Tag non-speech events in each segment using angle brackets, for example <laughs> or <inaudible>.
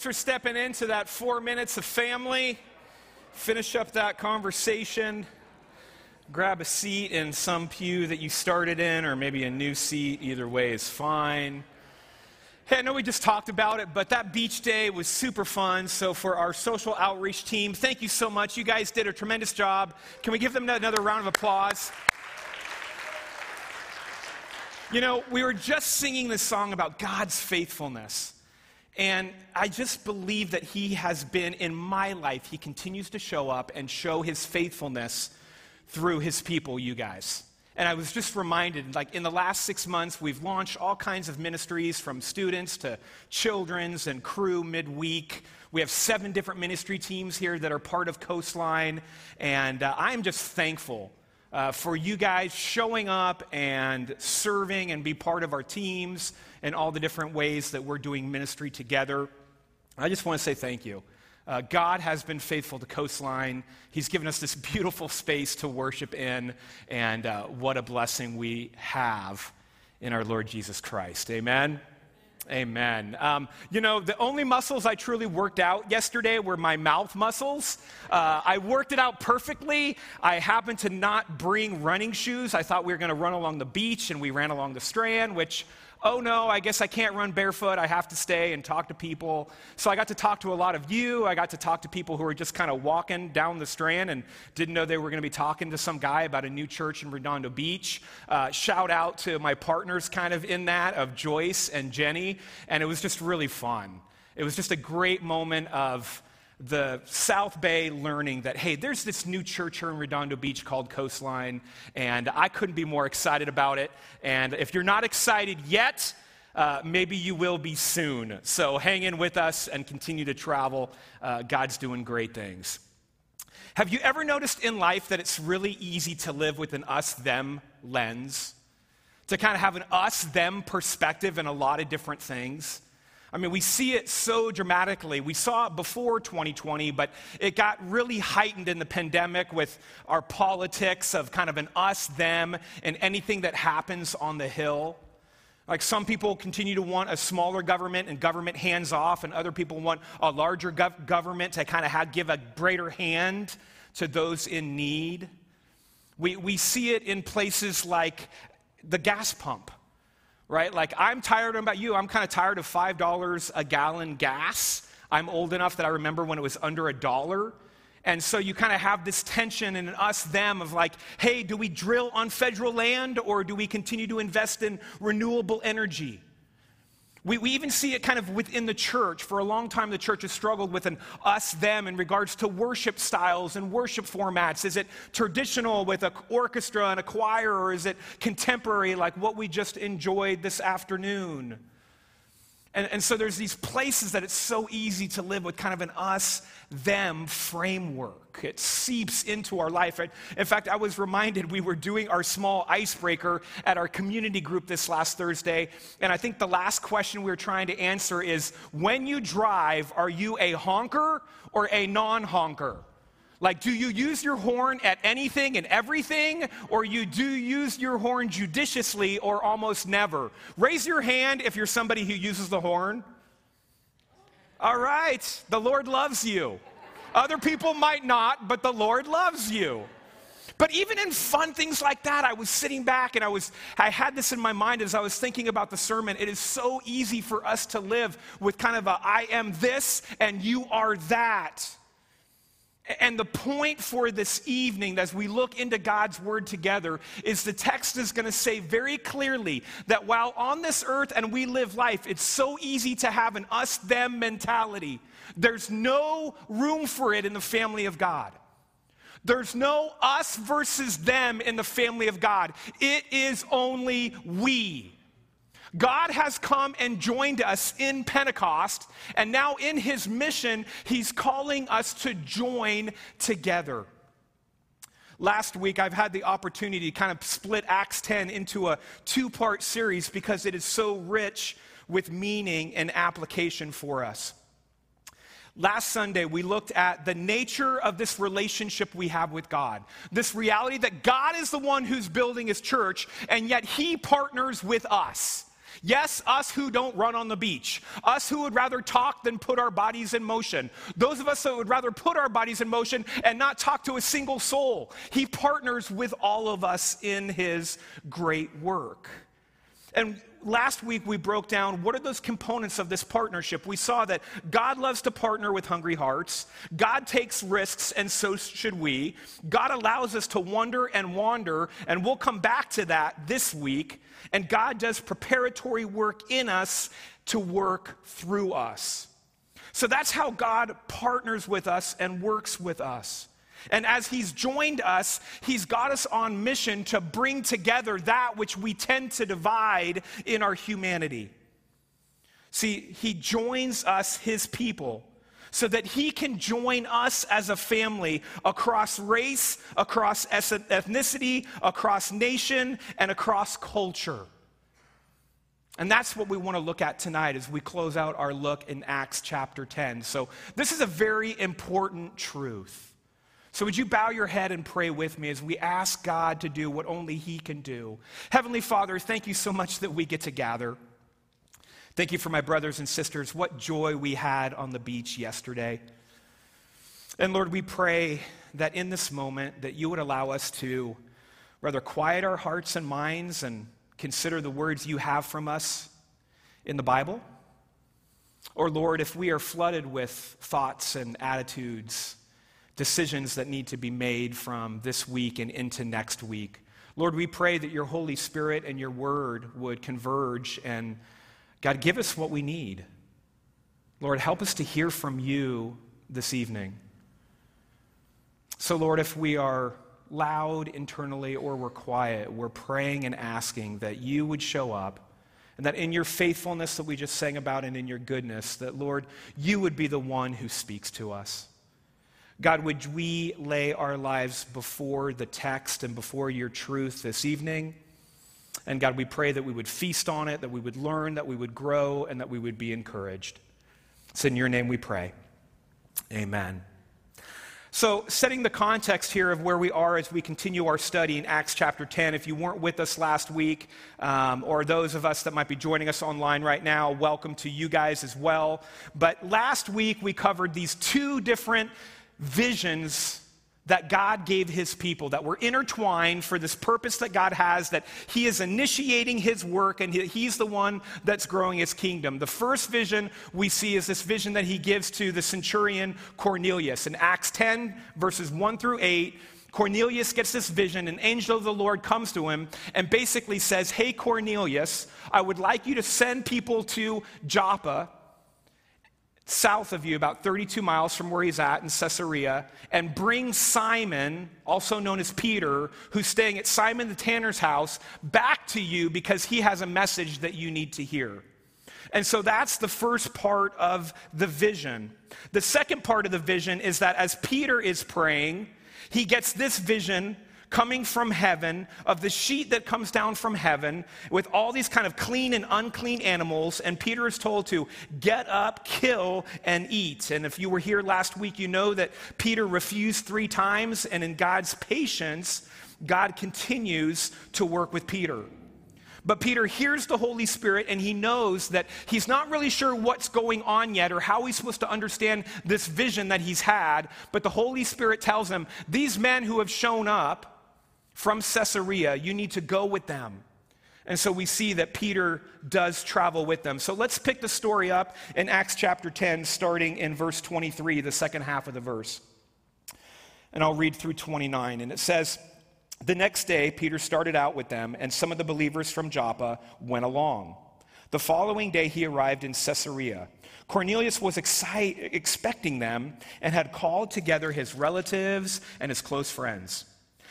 for stepping into that four minutes of family. Finish up that conversation. Grab a seat in some pew that you started in, or maybe a new seat. Either way is fine. Hey, I know we just talked about it, but that beach day was super fun. So, for our social outreach team, thank you so much. You guys did a tremendous job. Can we give them another round of applause? You know, we were just singing this song about God's faithfulness. And I just believe that He has been in my life. He continues to show up and show His faithfulness through His people, you guys. And I was just reminded, like in the last six months, we've launched all kinds of ministries from students to children's and crew midweek. We have seven different ministry teams here that are part of Coastline. And uh, I'm just thankful uh, for you guys showing up and serving and be part of our teams and all the different ways that we're doing ministry together. I just want to say thank you. Uh, God has been faithful to Coastline. He's given us this <laughs> beautiful space to worship in, and uh, what a blessing we have in our Lord Jesus Christ. Amen. Amen. Um, you know, the only muscles I truly worked out yesterday were my mouth muscles. Uh, I worked it out perfectly. I happened to not bring running shoes. I thought we were going to run along the beach, and we ran along the strand, which oh no, I guess I can't run barefoot. I have to stay and talk to people. So I got to talk to a lot of you. I got to talk to people who were just kind of walking down the strand and didn't know they were going to be talking to some guy about a new church in Redondo Beach. Uh, shout out to my partners kind of in that of Joyce and Jenny. And it was just really fun. It was just a great moment of the South Bay learning that, hey, there's this new church here in Redondo Beach called Coastline, and I couldn't be more excited about it. And if you're not excited yet, uh, maybe you will be soon. So hang in with us and continue to travel. Uh, God's doing great things. Have you ever noticed in life that it's really easy to live with an us them lens? To kind of have an us them perspective in a lot of different things? I mean, we see it so dramatically. We saw it before 2020, but it got really heightened in the pandemic with our politics of kind of an us, them, and anything that happens on the Hill. Like some people continue to want a smaller government and government hands off, and other people want a larger gov- government to kind of give a greater hand to those in need. We, we see it in places like the gas pump right? Like, I'm tired about you. I'm kind of tired of $5 a gallon gas. I'm old enough that I remember when it was under a dollar. And so you kind of have this tension in us them of like, hey, do we drill on federal land or do we continue to invest in renewable energy? We, we even see it kind of within the church. For a long time, the church has struggled with an us them in regards to worship styles and worship formats. Is it traditional with an orchestra and a choir, or is it contemporary like what we just enjoyed this afternoon? And, and so there's these places that it's so easy to live with kind of an us them framework. It seeps into our life. In fact, I was reminded we were doing our small icebreaker at our community group this last Thursday. And I think the last question we were trying to answer is when you drive, are you a honker or a non honker? Like, do you use your horn at anything and everything, or you do use your horn judiciously or almost never? Raise your hand if you're somebody who uses the horn. All right, the Lord loves you. Other people might not, but the Lord loves you. But even in fun things like that, I was sitting back and I was I had this in my mind as I was thinking about the sermon. It is so easy for us to live with kind of a I am this and you are that. And the point for this evening, as we look into God's word together, is the text is going to say very clearly that while on this earth and we live life, it's so easy to have an us them mentality. There's no room for it in the family of God. There's no us versus them in the family of God. It is only we. God has come and joined us in Pentecost, and now in his mission, he's calling us to join together. Last week, I've had the opportunity to kind of split Acts 10 into a two part series because it is so rich with meaning and application for us. Last Sunday, we looked at the nature of this relationship we have with God. This reality that God is the one who's building his church, and yet he partners with us. Yes, us who don't run on the beach, us who would rather talk than put our bodies in motion, those of us that would rather put our bodies in motion and not talk to a single soul. He partners with all of us in his great work. And last week we broke down what are those components of this partnership. We saw that God loves to partner with hungry hearts. God takes risks, and so should we. God allows us to wonder and wander, and we'll come back to that this week. And God does preparatory work in us to work through us. So that's how God partners with us and works with us. And as He's joined us, He's got us on mission to bring together that which we tend to divide in our humanity. See, He joins us, His people, so that He can join us as a family across race, across ethnicity, across nation, and across culture. And that's what we want to look at tonight as we close out our look in Acts chapter 10. So, this is a very important truth. So, would you bow your head and pray with me as we ask God to do what only He can do? Heavenly Father, thank you so much that we get to gather. Thank you for my brothers and sisters. What joy we had on the beach yesterday. And Lord, we pray that in this moment that you would allow us to rather quiet our hearts and minds and consider the words you have from us in the Bible. Or Lord, if we are flooded with thoughts and attitudes decisions that need to be made from this week and into next week. Lord, we pray that your Holy Spirit and your word would converge and, God, give us what we need. Lord, help us to hear from you this evening. So, Lord, if we are loud internally or we're quiet, we're praying and asking that you would show up and that in your faithfulness that we just sang about and in your goodness, that, Lord, you would be the one who speaks to us. God, would we lay our lives before the text and before your truth this evening? And God, we pray that we would feast on it, that we would learn, that we would grow, and that we would be encouraged. It's in your name we pray. Amen. So, setting the context here of where we are as we continue our study in Acts chapter 10, if you weren't with us last week, um, or those of us that might be joining us online right now, welcome to you guys as well. But last week we covered these two different visions that God gave his people that were intertwined for this purpose that God has, that he is initiating his work and he's the one that's growing his kingdom. The first vision we see is this vision that he gives to the centurion Cornelius. In Acts 10, verses 1 through 8, Cornelius gets this vision, an angel of the Lord comes to him and basically says, Hey, Cornelius, I would like you to send people to Joppa south of you, about 32 miles from where he's at in Caesarea, and bring Simon, also known as Peter, who's staying at Simon the tanner's house, back to you because he has a message that you need to hear. And so that's the first part of the vision. The second part of the vision is that as Peter is praying, he gets this vision coming from heaven, of the sheet that comes down from heaven with all these kind of clean and unclean animals. And Peter is told to get up, kill, and eat. And if you were here last week, you know that Peter refused three times. And in God's patience, God continues to work with Peter. But Peter hears the Holy Spirit and he knows that he's not really sure what's going on yet or how he's supposed to understand this vision that he's had. But the Holy Spirit tells him, These men who have shown up, from Caesarea, you need to go with them. And so we see that Peter does travel with them. So let's pick the story up in Acts chapter 10, starting in verse 23, the second half of the verse. And I'll read through 29. And it says, The next day, Peter started out with them, and some of the believers from Joppa went along. The following day, he arrived in Caesarea. Cornelius was excite- expecting them and had called together his relatives and his close friends.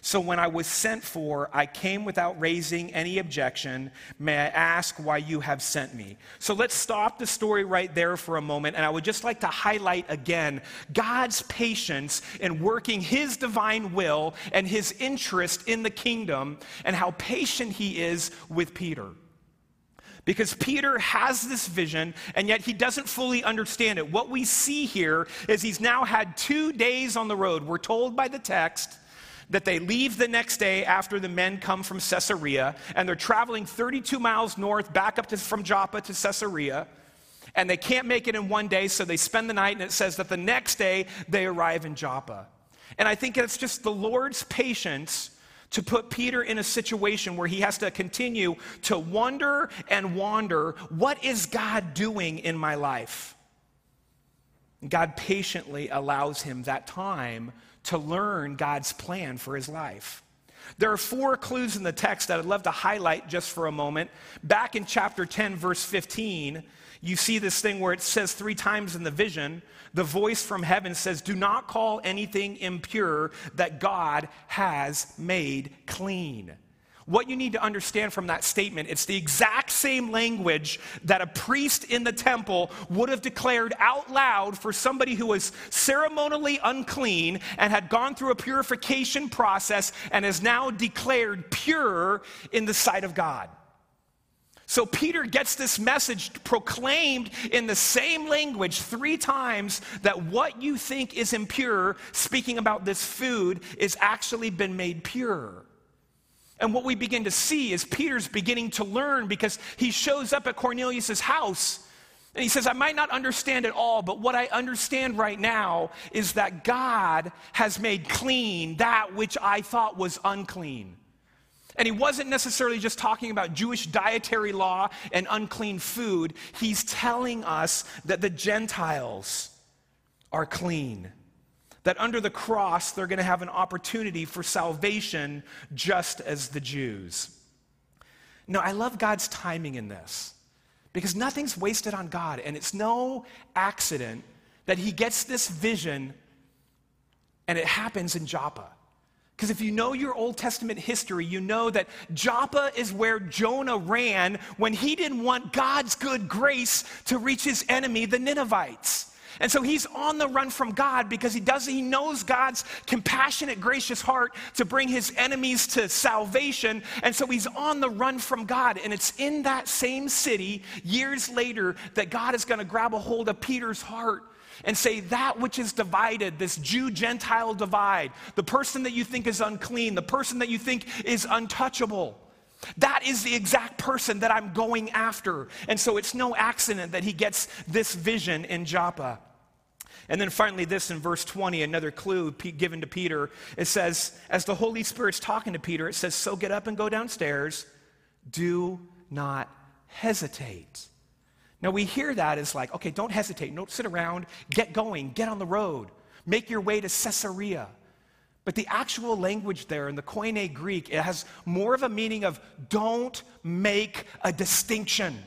So when I was sent for, I came without raising any objection. May I ask why you have sent me? So let's stop the story right there for a moment. And I would just like to highlight again God's patience in working his divine will and his interest in the kingdom and how patient he is with Peter. Because Peter has this vision, and yet he doesn't fully understand it. What we see here is he's now had two days on the road. We're told by the text that they leave the next day after the men come from Caesarea, and they're traveling 32 miles north back up to, from Joppa to Caesarea. And they can't make it in one day, so they spend the night, and it says that the next day they arrive in Joppa. And I think it's just the Lord's patience to put Peter in a situation where he has to continue to wonder and wander what is God doing in my life? God patiently allows him that time to learn God's plan for his life. There are four clues in the text that I'd love to highlight just for a moment. Back in chapter 10, verse 15, you see this thing where it says three times in the vision, the voice from heaven says, Do not call anything impure that God has made clean what you need to understand from that statement, it's the exact same language that a priest in the temple would have declared out loud for somebody who was ceremonially unclean and had gone through a purification process and is now declared pure in the sight of God. So Peter gets this message proclaimed in the same language three times that what you think is impure, speaking about this food, is actually been made pure. And what we begin to see is Peter's beginning to learn because he shows up at Cornelius' house and he says, I might not understand it all, but what I understand right now is that God has made clean that which I thought was unclean. And he wasn't necessarily just talking about Jewish dietary law and unclean food. He's telling us that the Gentiles are clean that under the cross they're going to have an opportunity for salvation just as the Jews. No, I love God's timing in this because nothing's wasted on God, and it's no accident that He gets this vision and it happens in Joppa. Because if you know your Old Testament history, you know that Joppa is where Jonah ran when he didn't want God's good grace to reach his enemy, the Ninevites. And so he's on the run from God because he does he knows God's compassionate, gracious heart to bring his enemies to salvation. And so he's on the run from God. And it's in that same city years later that God is going to grab a hold of Peter's heart and say that which is divided, this Jew Gentile divide, the person that you think is unclean, the person that you think is untouchable. That is the exact person that I'm going after. And so it's no accident that he gets this vision in Joppa. And then finally, this in verse 20, another clue given to Peter. It says, as the Holy Spirit's talking to Peter, it says, So get up and go downstairs. Do not hesitate. Now we hear that as like, okay, don't hesitate. Don't sit around. Get going. Get on the road. Make your way to Caesarea. But the actual language there in the Koine Greek, it has more of a meaning of don't make a distinction.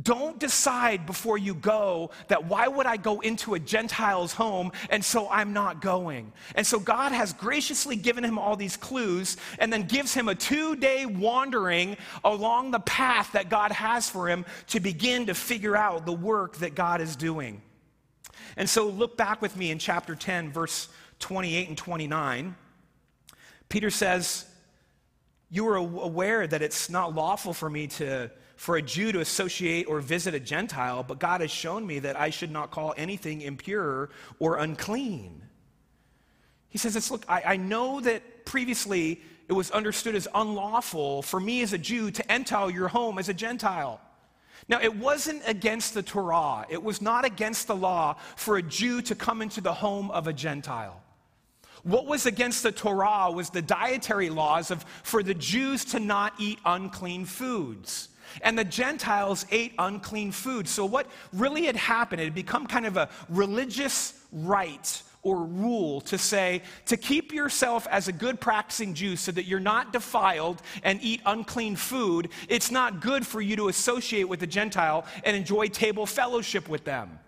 Don't decide before you go that why would I go into a Gentile's home and so I'm not going. And so God has graciously given him all these clues and then gives him a two day wandering along the path that God has for him to begin to figure out the work that God is doing. And so look back with me in chapter 10, verse 28 and 29. Peter says, You are aware that it's not lawful for me to for a Jew to associate or visit a Gentile, but God has shown me that I should not call anything impure or unclean. He says, it's, Look, I, I know that previously it was understood as unlawful for me as a Jew to enter your home as a Gentile. Now, it wasn't against the Torah, it was not against the law for a Jew to come into the home of a Gentile. What was against the Torah was the dietary laws of for the Jews to not eat unclean foods. And the Gentiles ate unclean food. So, what really had happened, it had become kind of a religious rite or rule to say to keep yourself as a good practicing Jew so that you're not defiled and eat unclean food, it's not good for you to associate with the Gentile and enjoy table fellowship with them.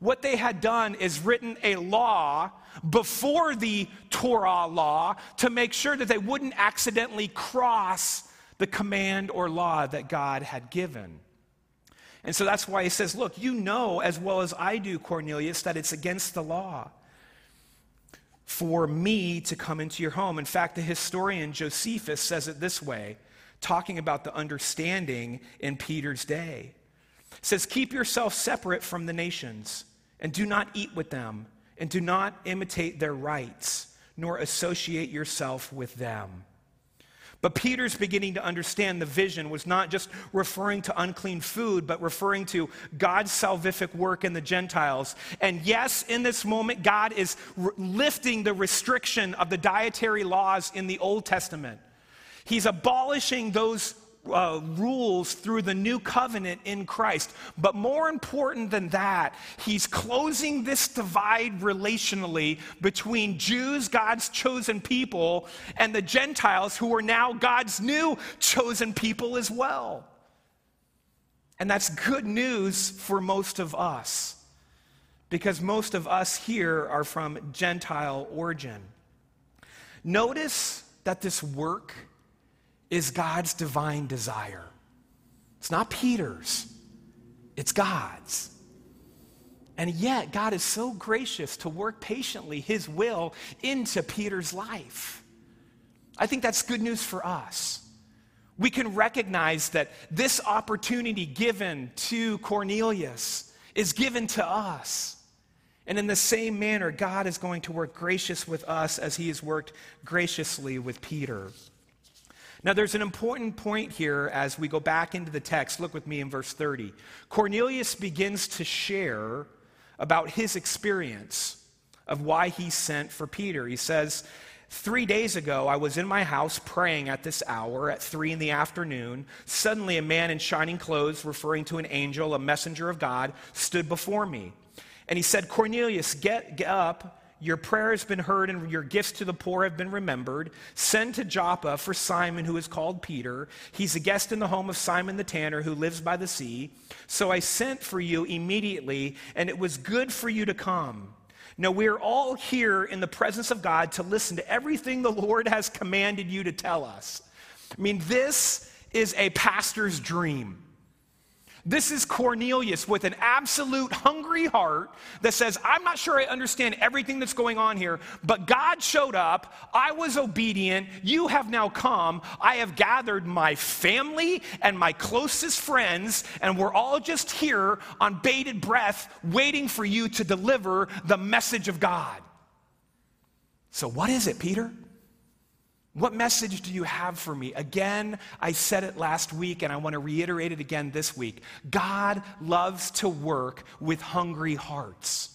What they had done is written a law before the Torah law to make sure that they wouldn't accidentally cross the command or law that God had given. And so that's why he says, Look, you know as well as I do, Cornelius, that it's against the law for me to come into your home. In fact, the historian Josephus says it this way, talking about the understanding in Peter's day. Says, Keep yourself separate from the nations, and do not eat with them, and do not imitate their rites, nor associate yourself with them. But Peter's beginning to understand the vision was not just referring to unclean food, but referring to God's salvific work in the Gentiles. And yes, in this moment, God is lifting the restriction of the dietary laws in the Old Testament. He's abolishing those uh, rules through the new covenant in Christ. But more important than that, he's closing this divide relationally between Jews, God's chosen people, and the Gentiles, who are now God's new chosen people as well. And that's good news for most of us, because most of us here are from Gentile origin. Notice that this work is God's divine desire. It's not Peter's, it's God's. And yet, God is so gracious to work patiently his will into Peter's life. I think that's good news for us. We can recognize that this opportunity given to Cornelius is given to us. And in the same manner, God is going to work gracious with us as he has worked graciously with Peter. Now, there's an important point here as we go back into the text. Look with me in verse 30. Cornelius begins to share about his experience of why he sent for Peter. He says, Three days ago, I was in my house praying at this hour at three in the afternoon. Suddenly, a man in shining clothes, referring to an angel, a messenger of God, stood before me. And he said, Cornelius, get, get up your prayer has been heard, and your gifts to the poor have been remembered. Send to Joppa for Simon, who is called Peter. He's a guest in the home of Simon the tanner, who lives by the sea. So I sent for you immediately, and it was good for you to come. Now, we're all here in the presence of God to listen to everything the Lord has commanded you to tell us. I mean, this is a pastor's dream. This is Cornelius with an absolute hungry heart that says, I'm not sure I understand everything that's going on here, but God showed up. I was obedient. You have now come. I have gathered my family and my closest friends, and we're all just here on bated breath, waiting for you to deliver the message of God. So, what is it, Peter? What message do you have for me? Again, I said it last week and I want to reiterate it again this week. God loves to work with hungry hearts.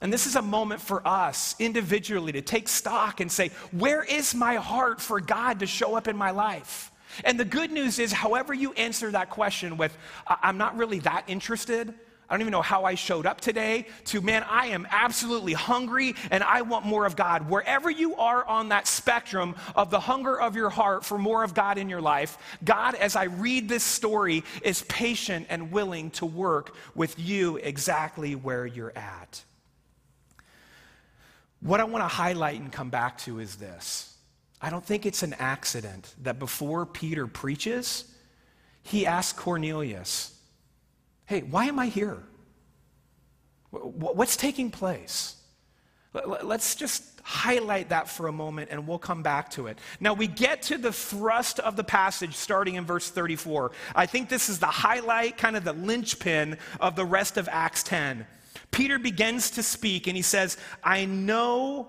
And this is a moment for us individually to take stock and say, Where is my heart for God to show up in my life? And the good news is, however you answer that question with, I'm not really that interested, I don't even know how I showed up today, to man, I am absolutely hungry and I want more of God. Wherever you are on that spectrum of the hunger of your heart for more of God in your life, God, as I read this story, is patient and willing to work with you exactly where you're at. What I want to highlight and come back to is this I don't think it's an accident that before Peter preaches, he asks Cornelius, Hey, why am I here? What's taking place? Let's just highlight that for a moment and we'll come back to it. Now, we get to the thrust of the passage starting in verse 34. I think this is the highlight, kind of the linchpin of the rest of Acts 10. Peter begins to speak and he says, I know,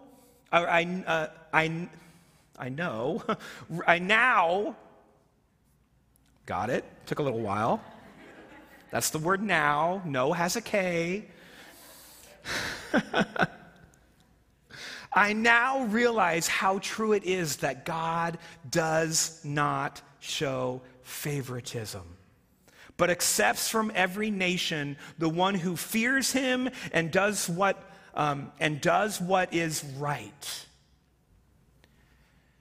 I, uh, I, I know, <laughs> I now, got it, took a little while. That's the word now. No has a K. <laughs> I now realize how true it is that God does not show favoritism, but accepts from every nation the one who fears him and does what, um, and does what is right.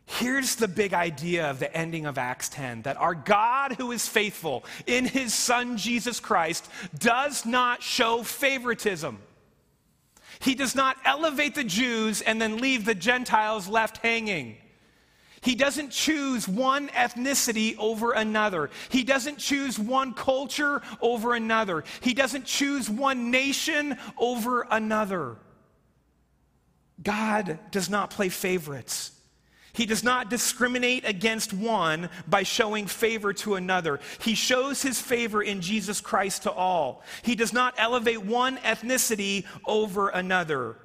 Here's the big idea of the ending of Acts 10 that our God, who is faithful in his Son Jesus Christ, does not show favoritism. He does not elevate the Jews and then leave the Gentiles left hanging. He doesn't choose one ethnicity over another. He doesn't choose one culture over another. He doesn't choose one nation over another. God does not play favorites. He does not discriminate against one by showing favor to another. He shows his favor in Jesus Christ to all. He does not elevate one ethnicity over another.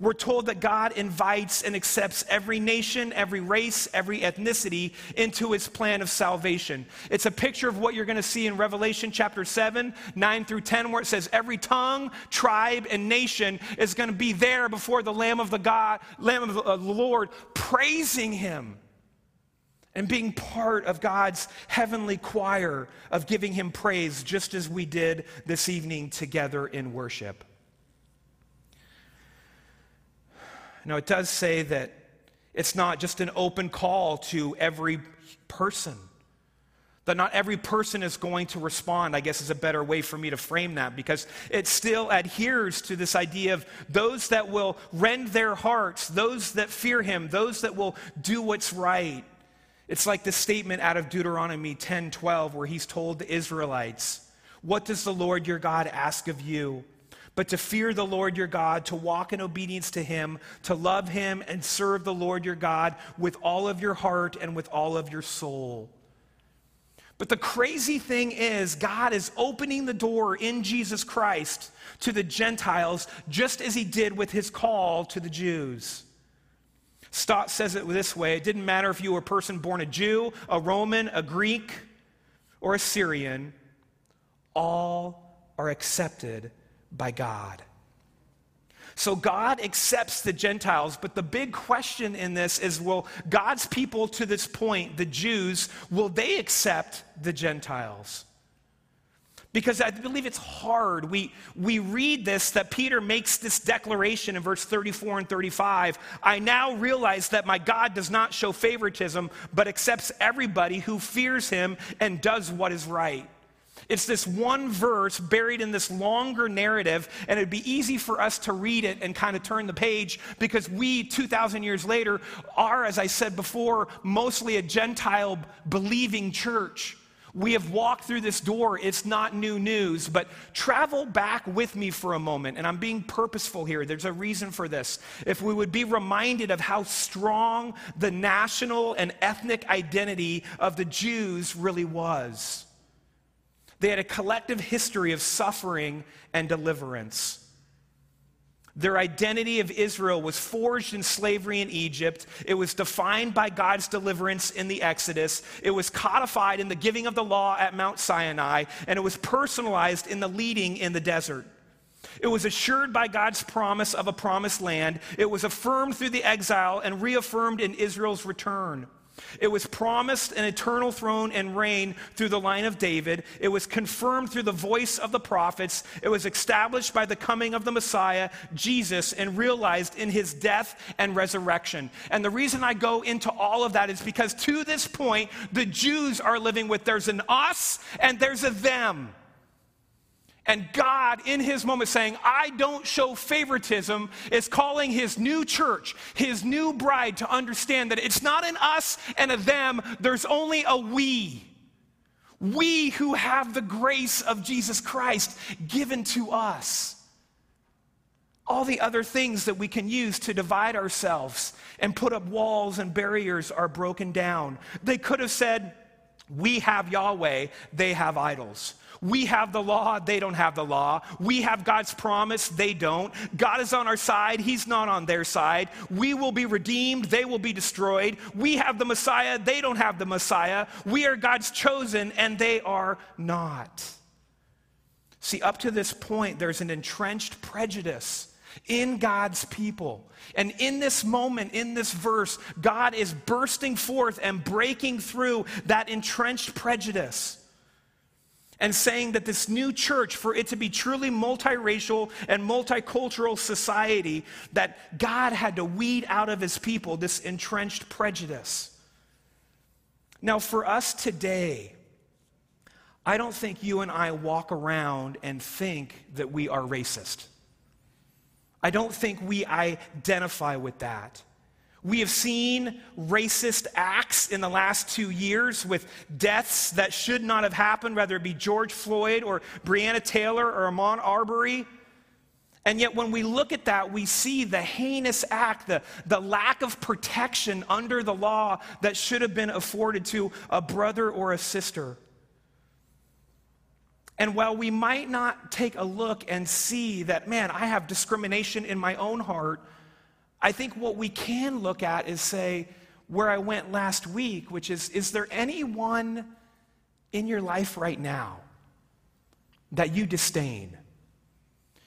We're told that God invites and accepts every nation, every race, every ethnicity into his plan of salvation. It's a picture of what you're going to see in Revelation chapter 7, 9 through 10, where it says every tongue, tribe, and nation is going to be there before the Lamb of the God, Lamb of the Lord, praising him and being part of God's heavenly choir of giving him praise, just as we did this evening together in worship. Now, it does say that it's not just an open call to every person. That not every person is going to respond, I guess is a better way for me to frame that because it still adheres to this idea of those that will rend their hearts, those that fear him, those that will do what's right. It's like the statement out of Deuteronomy 10 12, where he's told the Israelites, What does the Lord your God ask of you? But to fear the Lord your God, to walk in obedience to him, to love him and serve the Lord your God with all of your heart and with all of your soul. But the crazy thing is, God is opening the door in Jesus Christ to the Gentiles, just as he did with his call to the Jews. Stott says it this way it didn't matter if you were a person born a Jew, a Roman, a Greek, or a Syrian, all are accepted by God. So God accepts the Gentiles, but the big question in this is will God's people to this point, the Jews, will they accept the Gentiles? Because I believe it's hard. We, we read this that Peter makes this declaration in verse 34 and 35. I now realize that my God does not show favoritism, but accepts everybody who fears him and does what is right. It's this one verse buried in this longer narrative, and it'd be easy for us to read it and kind of turn the page because we, 2,000 years later, are, as I said before, mostly a Gentile believing church. We have walked through this door. It's not new news, but travel back with me for a moment. And I'm being purposeful here. There's a reason for this. If we would be reminded of how strong the national and ethnic identity of the Jews really was. They had a collective history of suffering and deliverance. Their identity of Israel was forged in slavery in Egypt. It was defined by God's deliverance in the Exodus. It was codified in the giving of the law at Mount Sinai, and it was personalized in the leading in the desert. It was assured by God's promise of a promised land. It was affirmed through the exile and reaffirmed in Israel's return. It was promised an eternal throne and reign through the line of David. It was confirmed through the voice of the prophets. It was established by the coming of the Messiah, Jesus, and realized in his death and resurrection. And the reason I go into all of that is because to this point, the Jews are living with there's an us and there's a them. And God, in his moment, saying, I don't show favoritism, is calling his new church, his new bride, to understand that it's not an us and a them, there's only a we. We who have the grace of Jesus Christ given to us. All the other things that we can use to divide ourselves and put up walls and barriers are broken down. They could have said, We have Yahweh, they have idols. We have the law, they don't have the law. We have God's promise, they don't. God is on our side, He's not on their side. We will be redeemed, they will be destroyed. We have the Messiah, they don't have the Messiah. We are God's chosen, and they are not. See, up to this point, there's an entrenched prejudice in God's people. And in this moment, in this verse, God is bursting forth and breaking through that entrenched prejudice. and saying that this new church, for it to be truly multiracial and multicultural society, that God had to weed out of his people this entrenched prejudice. Now, for us today, I don't think you and I walk around and think that we are racist. I don't think we identify with that. We have seen racist acts in the last two years with deaths that should not have happened, whether it be George Floyd or Breonna Taylor or Ahmaud Arbery. And yet, when we look at that, we see the heinous act, the, the lack of protection under the law that should have been afforded to a brother or a sister. And while we might not take a look and see that, man, I have discrimination in my own heart, I think what we can look at is say, where I went last week, which is, is there anyone in your life right now that you disdain?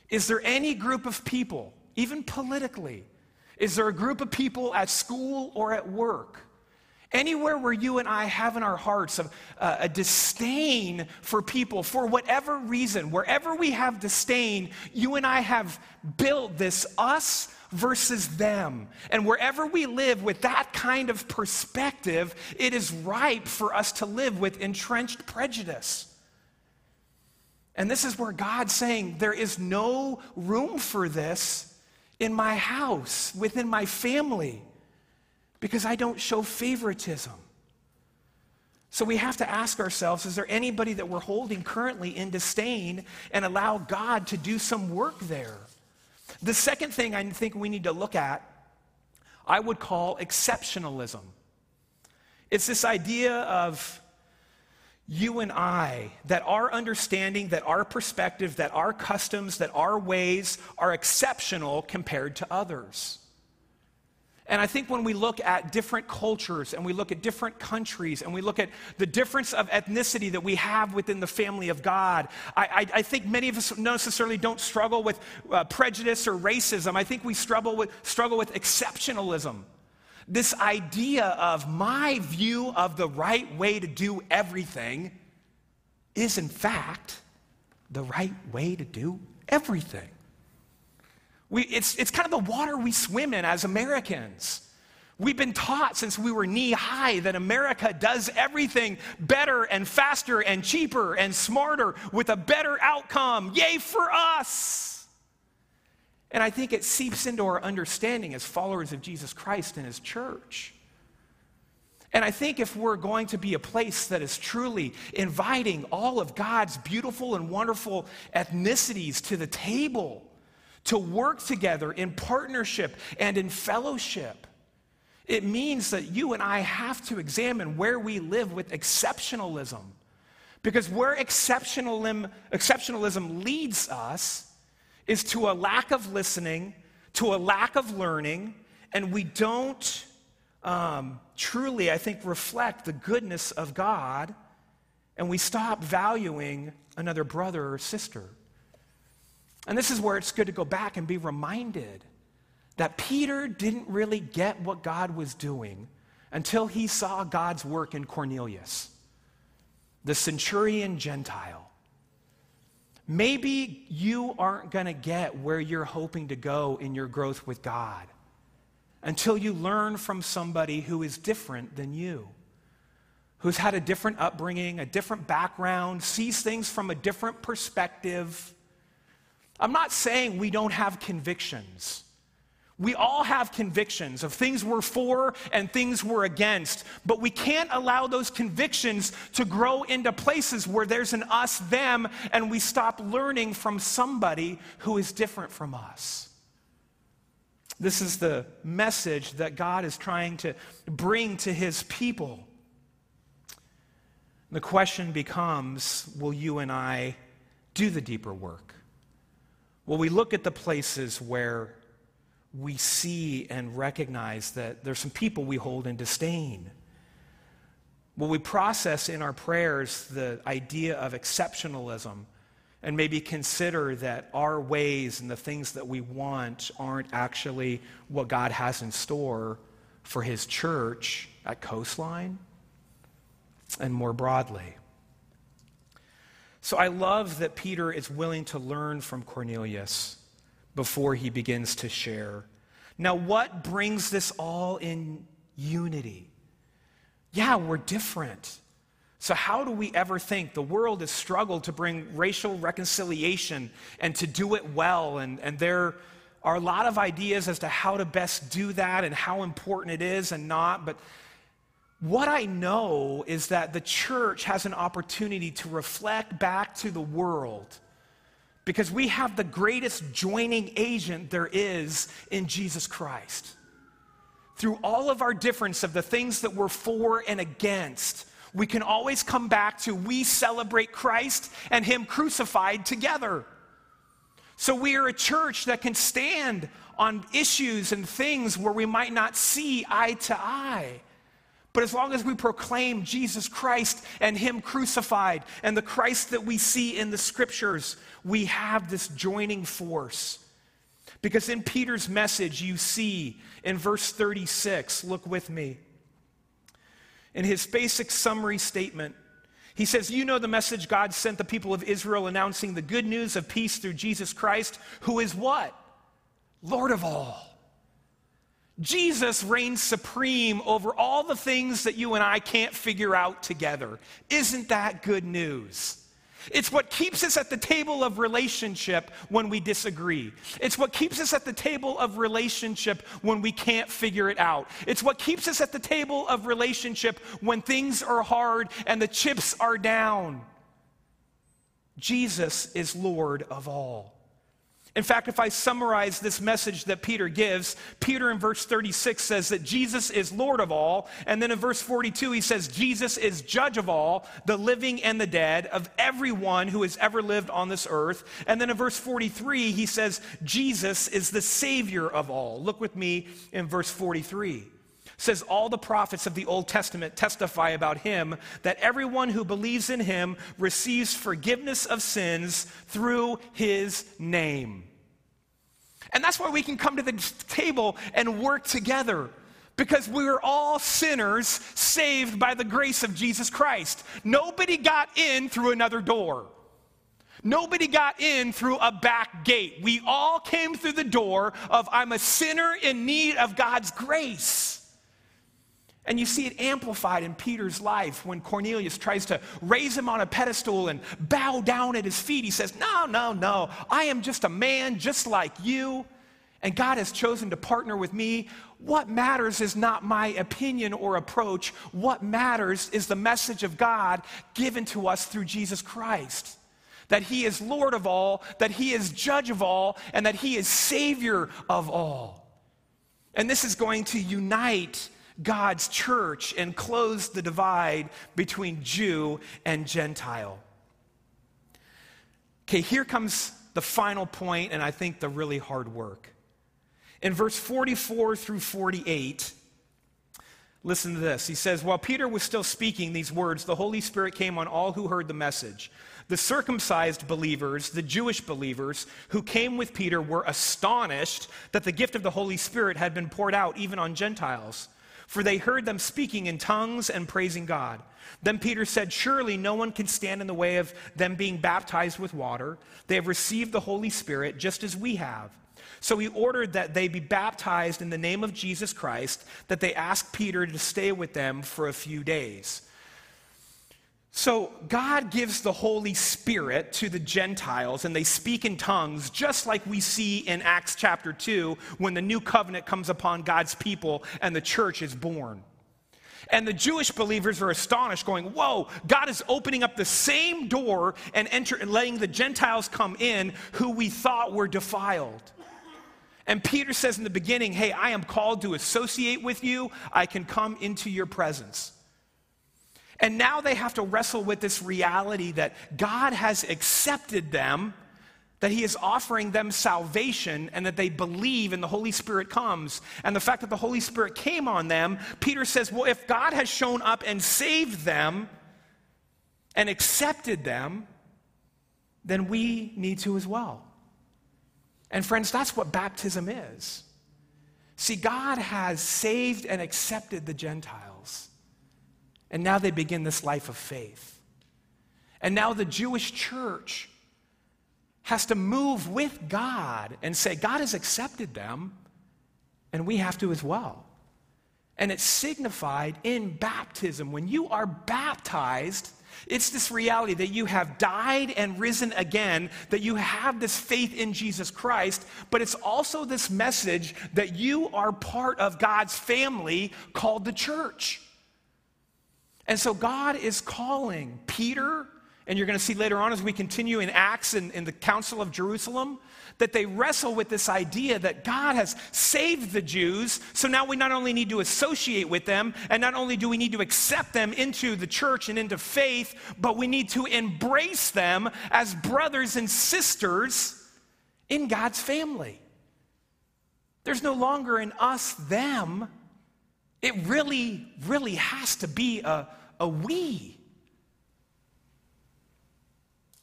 Is there any group of people, even politically, is there a group of people at school or at work? Anywhere where you and I have in our hearts a, uh, a, disdain for people for whatever reason, wherever we have disdain, you and I have built this us versus them. And wherever we live with that kind of perspective, it is ripe for us to live with entrenched prejudice. And this is where God's saying, There is no room for this in my house, within my family, because I don't show favoritism. So we have to ask ourselves is there anybody that we're holding currently in disdain and allow God to do some work there? The second thing I think we need to look at, I would call exceptionalism. It's this idea of you and I, that our understanding, that our perspective, that our customs, that our ways are exceptional compared to others. And I think when we look at different cultures and we look at different countries and we look at the difference of ethnicity that we have within the family of God, I, I, I think many of us necessarily don't struggle with uh, prejudice or racism. I think we struggle with, struggle with exceptionalism. This idea of my view of the right way to do everything is, in fact, the right way to do everything. We, it's, it's kind of the water we swim in as Americans. We've been taught since we were knee high that America does everything better and faster and cheaper and smarter with a better outcome. Yay for us! And I think it seeps into our understanding as followers of Jesus Christ and His church. And I think if we're going to be a place that is truly inviting all of God's beautiful and wonderful ethnicities to the table, to work together in partnership and in fellowship. It means that you and I have to examine where we live with exceptionalism. Because where exceptionalism, exceptionalism leads us is to a lack of listening, to a lack of learning, and we don't um, truly, I think, reflect the goodness of God, and we stop valuing another brother or sister. And this is where it's good to go back and be reminded that Peter didn't really get what God was doing until he saw God's work in Cornelius, the centurion Gentile. Maybe you aren't going to get where you're hoping to go in your growth with God until you learn from somebody who is different than you, who's had a different upbringing, a different background, sees things from a different perspective I'm not saying we don't have convictions. We all have convictions of things we're for and things we're against, but we can't allow those convictions to grow into places where there's an us them and we stop learning from somebody who is different from us. This is the message that God is trying to bring to his people. The question becomes will you and I do the deeper work? Well, we look at the places where we see and recognize that there's some people we hold in disdain. Well, we process in our prayers the idea of exceptionalism and maybe consider that our ways and the things that we want aren't actually what God has in store for His church at Coastline and more broadly. So I love that Peter is willing to learn from Cornelius before he begins to share. Now, what brings this all in unity? Yeah, we're different. So, how do we ever think the world has struggled to bring racial reconciliation and to do it well? And, and there are a lot of ideas as to how to best do that and how important it is and not. But what I know is that the church has an opportunity to reflect back to the world because we have the greatest joining agent there is in Jesus Christ. Through all of our difference of the things that we're for and against, we can always come back to we celebrate Christ and Him crucified together. So we are a church that can stand on issues and things where we might not see eye to eye. But as long as we proclaim Jesus Christ and Him crucified and the Christ that we see in the scriptures, we have this joining force. Because in Peter's message, you see in verse 36, look with me. In his basic summary statement, he says, You know the message God sent the people of Israel announcing the good news of peace through Jesus Christ, who is what? Lord of all. Jesus reigns supreme over all the things that you and I can't figure out together. Isn't that good news? It's what keeps us at the table of relationship when we disagree. It's what keeps us at the table of relationship when we can't figure it out. It's what keeps us at the table of relationship when things are hard and the chips are down. Jesus is Lord of all. In fact, if I summarize this message that Peter gives, Peter in verse 36 says that Jesus is Lord of all. And then in verse 42, he says, Jesus is judge of all, the living and the dead, of everyone who has ever lived on this earth. And then in verse 43, he says, Jesus is the Savior of all. Look with me in verse 43 says all the prophets of the Old Testament testify about him that everyone who believes in him receives forgiveness of sins through his name. And that's why we can come to the table and work together. Because we are all sinners saved by the grace of Jesus Christ. Nobody got in through another door. Nobody got in through a back gate. We all came through the door of I'm a sinner in need of God's grace. And you see it amplified in Peter's life when Cornelius tries to raise him on a pedestal and bow down at his feet. He says, No, no, no. I am just a man just like you, and God has chosen to partner with me. What matters is not my opinion or approach. What matters is the message of God given to us through Jesus Christ that He is Lord of all, that He is judge of all, and that He is Savior of all. And this is going to unite God's church and close the divide between Jew and Gentile. Okay, here comes the final point, and I think the really hard work. In verse 44 through 48, listen to this. He says, While Peter was still speaking these words, the Holy Spirit came on all who heard the message. The circumcised believers, the Jewish believers who came with Peter, were astonished that the gift of the Holy Spirit had been poured out even on Gentiles for they heard them speaking in tongues and praising God. Then Peter said, Surely no one can stand in the way of them being baptized with water. They have received the Holy Spirit just as we have. So he ordered that they be baptized in the name of Jesus Christ, that they ask Peter to stay with them for a few days. So, God gives the Holy Spirit to the Gentiles, and they speak in tongues, just like we see in Acts chapter 2 when the new covenant comes upon God's people and the church is born. And the Jewish believers are astonished, going, Whoa, God is opening up the same door and, enter, and letting the Gentiles come in who we thought were defiled. And Peter says in the beginning, Hey, I am called to associate with you, I can come into your presence. And now they have to wrestle with this reality that God has accepted them, that He is offering them salvation, and that they believe and the Holy Spirit comes. And the fact that the Holy Spirit came on them, Peter says, well, if God has shown up and saved them and accepted them, then we need to as well. And friends, that's what baptism is. See, God has saved and accepted the Gentiles. And now they begin this life of faith. And now the Jewish church has to move with God and say, God has accepted them, and we have to as well. And it's signified in baptism. When you are baptized, it's this reality that you have died and risen again, that you have this faith in Jesus Christ, but it's also this message that you are part of God's family called the church. And so God is calling Peter and you're going to see later on as we continue in Acts and in, the Council of Jerusalem that they wrestle with this idea that God has saved the Jews. So now we not only need to associate with them, and not only do we need to accept them into the church and into faith, but we need to embrace them as brothers and sisters in God's family. There's no longer an us them. It really, really has to be a, a we.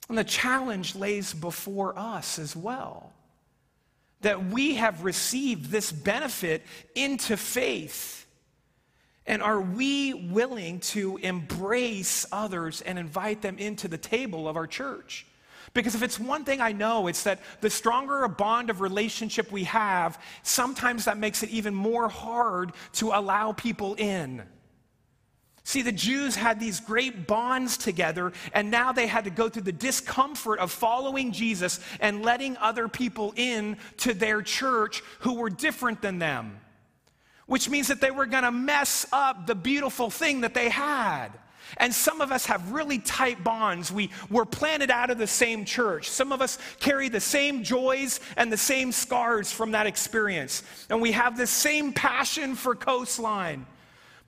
And the challenge lays before us as well that we have received this benefit into faith. And are we willing to embrace others and invite them into the table of our church? Because if it's one thing I know, it's that the stronger a bond of relationship we have, sometimes that makes it even more hard to allow people in. See, the Jews had these great bonds together, and now they had to go through the discomfort of following Jesus and letting other people in to their church who were different than them, which means that they were going to mess up the beautiful thing that they had. And some of us have really tight bonds. We were planted out of the same church. Some of us carry the same joys and the same scars from that experience. And we have the same passion for coastline.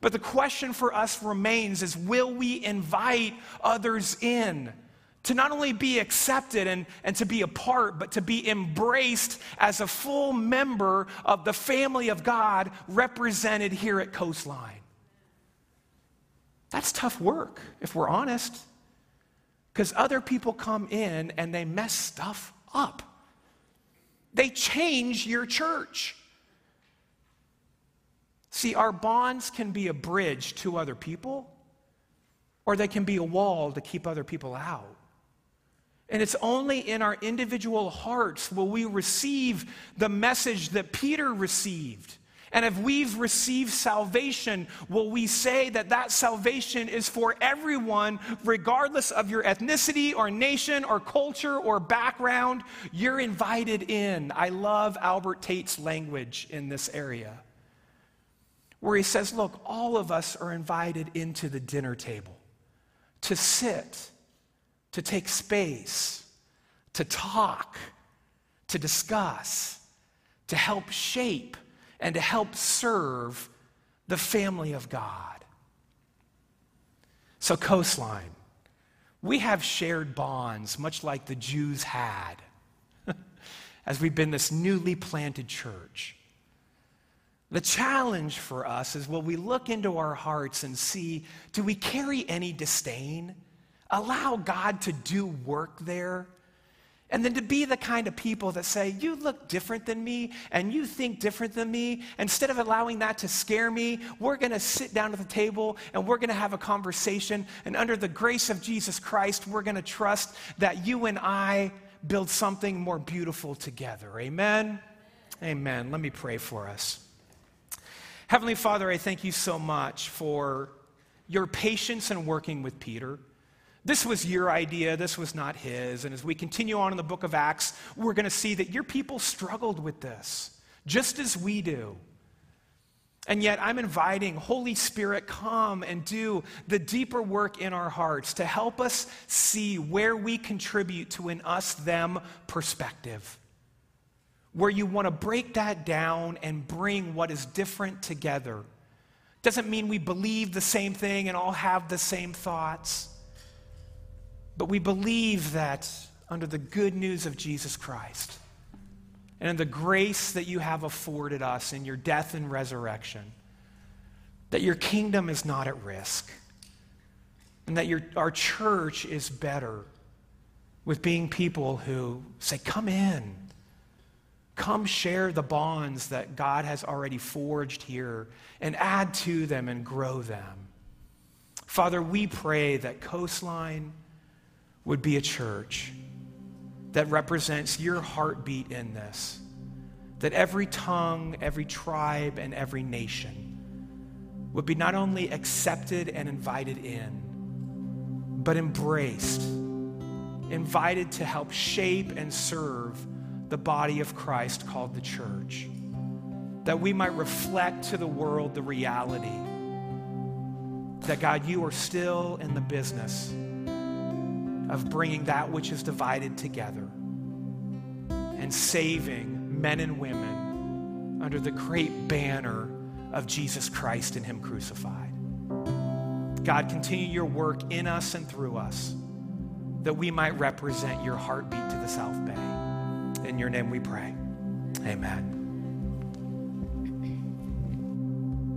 But the question for us remains is will we invite others in? To not only be accepted and, and to be a part, but to be embraced as a full member of the family of God represented here at Coastline. That's tough work, if we're honest. Because other people come in and they mess stuff up. They change your church. See, our bonds can be a bridge to other people, or they can be a wall to keep other people out. And it's only in our individual hearts will we receive the message that Peter received. And if we've received salvation, will we say that that salvation is for everyone, regardless of your ethnicity or nation or culture or background? You're invited in. I love Albert Tate's language in this area where he says, Look, all of us are invited into the dinner table to sit, to take space, to talk, to discuss, to help shape, and to help serve the family of God. So, coastline, we have shared bonds, much like the Jews had, <laughs> as we've been this newly planted church. The challenge for us is will we look into our hearts and see do we carry any disdain? Allow God to do work there. And then to be the kind of people that say, You look different than me and you think different than me. Instead of allowing that to scare me, we're going to sit down at the table and we're going to have a conversation. And under the grace of Jesus Christ, we're going to trust that you and I build something more beautiful together. Amen? Amen. Let me pray for us. Heavenly Father, I thank you so much for your patience in working with Peter. This was your idea, this was not his. And as we continue on in the book of Acts, we're going to see that your people struggled with this, just as we do. And yet, I'm inviting Holy Spirit, come and do the deeper work in our hearts to help us see where we contribute to an us them perspective where you want to break that down and bring what is different together. Doesn't mean we believe the same thing and all have the same thoughts, but we believe that under the good news of Jesus Christ and in the grace that you have afforded us in your death and resurrection, that your kingdom is not at risk and that your, our church is better with being people who say, Come in. Come share the bonds that God has already forged here and add to them and grow them. Father, we pray that Coastline would be a church that represents your heartbeat in this. That every tongue, every tribe, and every nation would be not only accepted and invited in, but embraced, invited to help shape and serve the body of Christ called the church. That we might reflect to the world the reality that, God, you are still in the business of bringing that which is divided together and saving men and women under the great banner of Jesus Christ and Him crucified. God, continue your work in us and through us that we might represent your heartbeat to the South Bay. In your name we pray. Amen.